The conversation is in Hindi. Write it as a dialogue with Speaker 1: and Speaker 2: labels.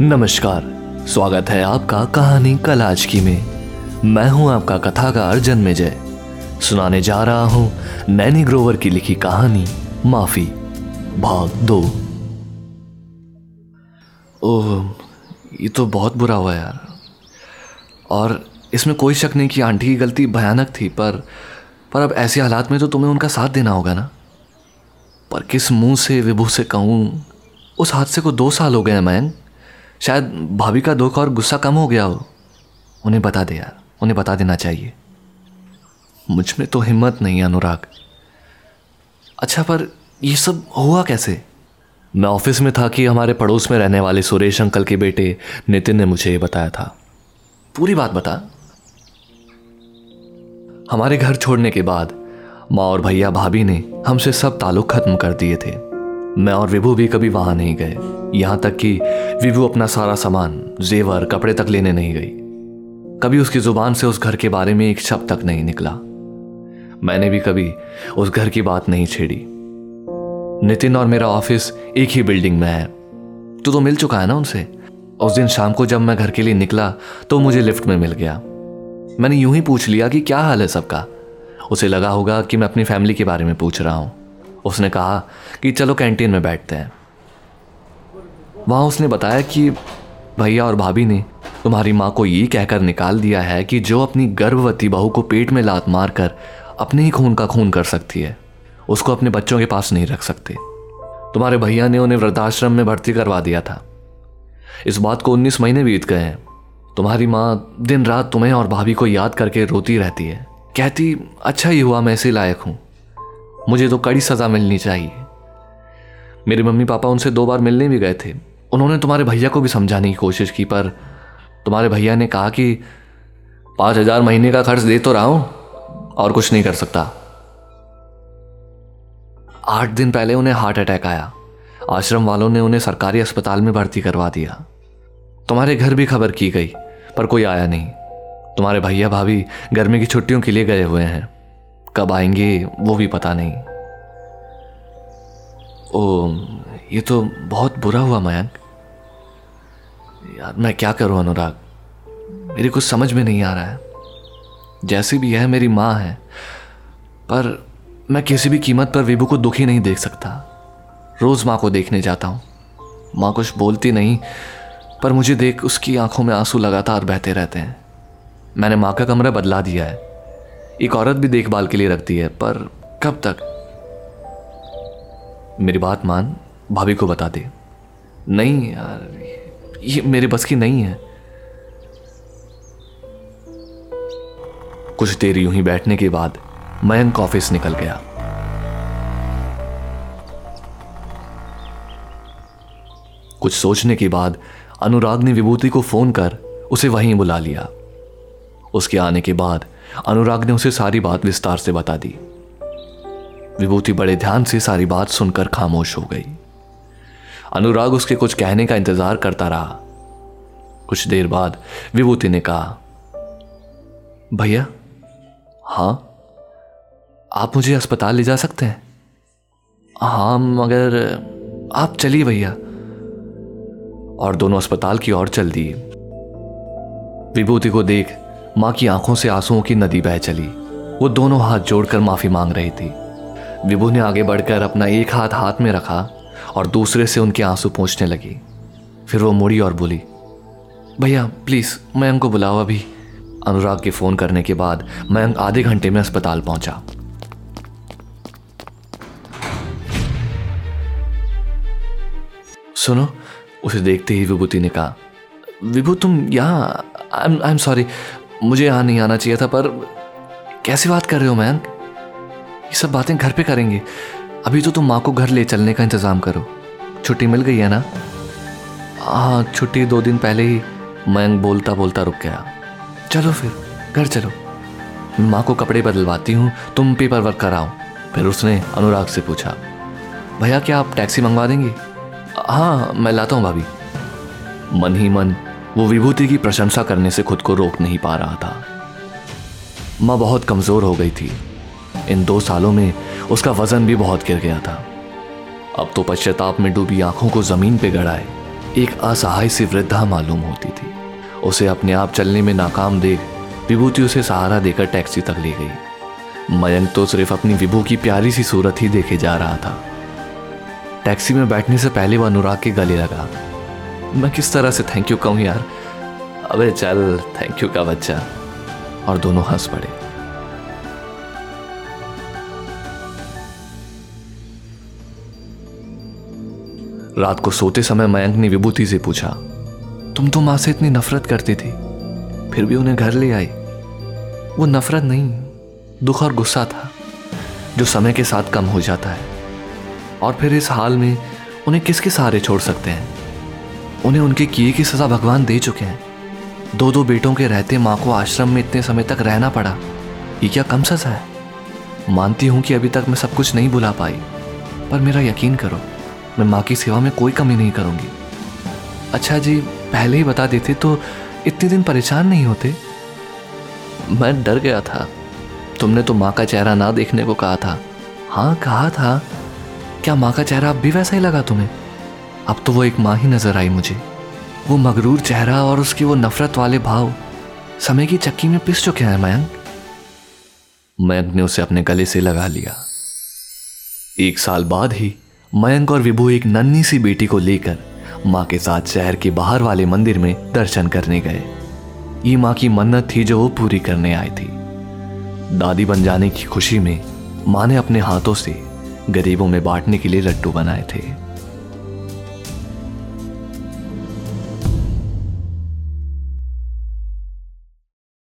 Speaker 1: नमस्कार, स्वागत है आपका कहानी कलाज की में। मैं हूँ आपका कथाकार जन्मेजय। सुनाने जा रहा हूँ नैनी ग्रोवर की लिखी कहानी, माफ़ी, भाग दो। ओह, ये तो बहुत बुरा हुआ यार। और इसमें कोई शक नहीं कि आंटी की गलती भयानक थी, पर पर अब ऐसे हालात में तो तुम्हें उनका साथ देना होगा ना? पर किस मुँह से विभू से कहूँ, उस हादसे को दो साल हो गए हैं मैं शायद भाभी का दुख और गुस्सा कम हो गया हो। उन्हें बता दे यार, उन्हें बता देना चाहिए। मुझमें तो हिम्मत नहीं अनुराग। अच्छा पर ये सब हुआ कैसे? मैं ऑफ़िस में था कि हमारे पड़ोस में रहने वाले सुरेश अंकल के बेटे नितिन ने मुझे ये बताया था। पूरी बात बता। हमारे घर छोड़ने के बाद माँ और भैया भाभी ने हमसे सब ताल्लुक खत्म कर दिए थे। मैं और विभू भी कभी वहाँ नहीं गए। यहाँ तक कि विभू अपना सारा सामान, जेवर, कपड़े तक लेने नहीं गई। कभी उसकी ज़ुबान से उस घर के बारे में एक शब्द तक नहीं निकला। मैंने भी कभी उस घर की बात नहीं छेड़ी। नितिन और मेरा ऑफ़िस एक ही बिल्डिंग में है। तू तो मिल चुका है ना उनसे? उस दिन शाम को जब मैं घर के लिए निकला तो मुझे लिफ्ट में मिल गया। मैंने यूँ ही पूछ लिया कि क्या हाल है सबका? उसे लगा होगा कि मैं अपनी फैमिली के बारे में पूछ रहा हूँ। उसने कहा कि चलो कैंटीन में बैठते हैं। वहाँ उसने बताया कि भैया और भाभी ने तुम्हारी माँ को ये कहकर निकाल दिया है कि जो अपनी गर्भवती बहू को पेट में लात मार कर अपने ही खून का खून कर सकती है, उसको अपने बच्चों के पास नहीं रख सकते। तुम्हारे भैया ने उन्हें वृद्धाश्रम में भर्ती करवा दिया था। इस बात को उन्नीस महीने बीत गए हैं। तुम्हारी माँ दिन रात तुम्हें और भाभी को याद करके रोती रहती है। कहती अच्छा ही हुआ, मैं ऐसे लायक हूँ। मुझे तो कड़ी सज़ा मिलनी चाहिए। मेरे मम्मी पापा उनसे दो बार मिलने भी गए थे। उन्होंने तुम्हारे भैया को भी समझाने की कोशिश की, पर तुम्हारे भैया ने कहा कि पाँच हज़ार महीने का खर्च दे तो रहा हूँ और कुछ नहीं कर सकता। आठ दिन पहले उन्हें हार्ट अटैक आया। आश्रम वालों ने उन्हें सरकारी अस्पताल में भर्ती करवा दिया। तुम्हारे घर भी खबर की गई, पर कोई आया नहीं। तुम्हारे भैया भाभी गर्मी की छुट्टियों के लिए गए हुए हैं। कब आएँगे, वो भी पता नहीं। ओ, ये तो बहुत बुरा हुआ मयंक यार, मैं क्या करूँ, अनुराग? मेरी कुछ समझ में नहीं आ रहा है। जैसी भी है, मेरी माँ है। पर मैं किसी भी कीमत पर विभू को दुखी नहीं देख सकता। रोज माँ को देखने जाता हूँ। माँ कुछ बोलती नहीं, पर मुझे देख उसकी आँखों में आँसू लगातार बहते रहते हैं। मैंने माँ का कमरा बदला दिया है। एक औरत भी देखभाल के लिए रखती है, पर कब तक? मेरी बात मान, भाभी को बता दे। नहीं यार, ये मेरे बस की नहीं है। कुछ देर यूँ ही बैठने के बाद मयंक ऑफ़िस निकल गया। कुछ सोचने के बाद अनुराग ने विभूति को फ़ोन कर उसे वहीं बुला लिया। उसके आने के बाद अनुराग ने उसे सारी बात विस्तार से बता दी। विभूति बड़े ध्यान से सारी बात सुनकर खामोश हो गई। अनुराग उसके कुछ कहने का इंतज़ार करता रहा। कुछ देर बाद विभूति ने कहा, भैया हाँ आप मुझे अस्पताल ले जा सकते हैं? हाँ मगर आप चलिए भैया। और दोनों अस्पताल की ओर चल दिए। विभूति को देख माँ की आँखों से आंसुओं की नदी बह चली। वो दोनों हाथ जोड़कर माफ़ी मांग रही थी। विभू ने आगे बढ़कर अपना एक हाथ हाथ में रखा और दूसरे से उनके आँसू पहुँचने लगी। फिर वो मुड़ी और बोली, भैया प्लीज़ मयंक को बुलाओ अभी। अनुराग के फ़ोन करने के बाद मयंक आधे घंटे में अस्पताल पहुँचा। सुनो, उसे देखते ही विभूति ने कहा, विभू, तुम यहाँ आई एम सॉरी मुझे यहाँ नहीं आना चाहिए था, पर कैसी बात कर रहे हो मयंक ये सब बातें घर पे करेंगे। अभी तो तुम माँ को घर ले चलने का इंतज़ाम करो। छुट्टी मिल गई है ना? हाँ छुट्टी दो दिन पहले ही मयंक बोलता बोलता रुक गया। चलो फिर, घर चलो। माँ को कपड़े बदलवाती हूँ, तुम पेपर वर्क कराओ। फिर उसने अनुराग से पूछा, भैया, क्या आप टैक्सी मंगवा देंगे? हाँ मैं लाता हूँ, भाभी। मन ही मन वो विभूति की प्रशंसा करने से खुद को रोक नहीं पा रहा था। माँ बहुत कमज़ोर हो गई थी। इन दो सालों में उसका वज़न भी बहुत गिर गया था। अब तो पश्चाताप में डूबी आँखों को ज़मीन पे गड़ाए। एक असहाय सी वृद्धा मालूम होती थी। उसे अपने आप चलने में नाकाम देख विभूति उसे सहारा देकर टैक्सी तक ले गई। मयंक तो सिर्फ़ अपनी विभू की प्यारी सी सूरत ही देखे जा रहा था। टैक्सी में बैठने से पहले वह अनुराग के गले लगा। मैं किस तरह से थैंक यू कहूँ यार? अबे चल थैंक यू का बच्चा। और दोनों हंस पड़े। रात को सोते समय मयंक ने विभूति से पूछा, तुम तो माँ से इतनी नफरत करती थी, फिर भी उन्हें घर ले आई? वो नफरत नहीं, दुख और गुस्सा था, जो समय के साथ कम हो जाता है। और फिर इस हाल में उन्हें किसके सहारे छोड़ सकते हैं? उन्हें उनके किए की सजा भगवान दे चुके हैं। दो दो बेटों के रहते माँ को आश्रम में इतने समय तक रहना पड़ा। ये क्या कम सजा है? मानती हूँ कि अभी तक मैं सब कुछ नहीं भुला पाई। पर मेरा यकीन करो, मैं माँ की सेवा में कोई कमी नहीं करूँगी। अच्छा जी, पहले ही बता देते तो इतने दिन परेशान नहीं होते? मैं डर गया था। तुमने तो माँ का चेहरा ना देखने को कहा था। हाँ कहा था। क्या माँ का चेहरा अब भी वैसा ही लगा तुम्हें? अब तो वो एक माँ ही नज़र आई मुझे। वो मगरूर चेहरा और उसके वो नफरत वाले भाव। समय की चक्की में पिस चुके हैं, मयंक। मयंक ने उसे अपने गले से लगा लिया। एक साल बाद ही मयंक और विभू एक नन्ही सी बेटी को लेकर माँ के साथ शहर के बाहर वाले मंदिर में दर्शन करने गए। ये माँ की मन्नत थी जो वो पूरी करने आई थी। दादी बन जाने की खुशी में माँ ने अपने हाथों से गरीबों में बांटने के लिए लड्डू बनाए थे।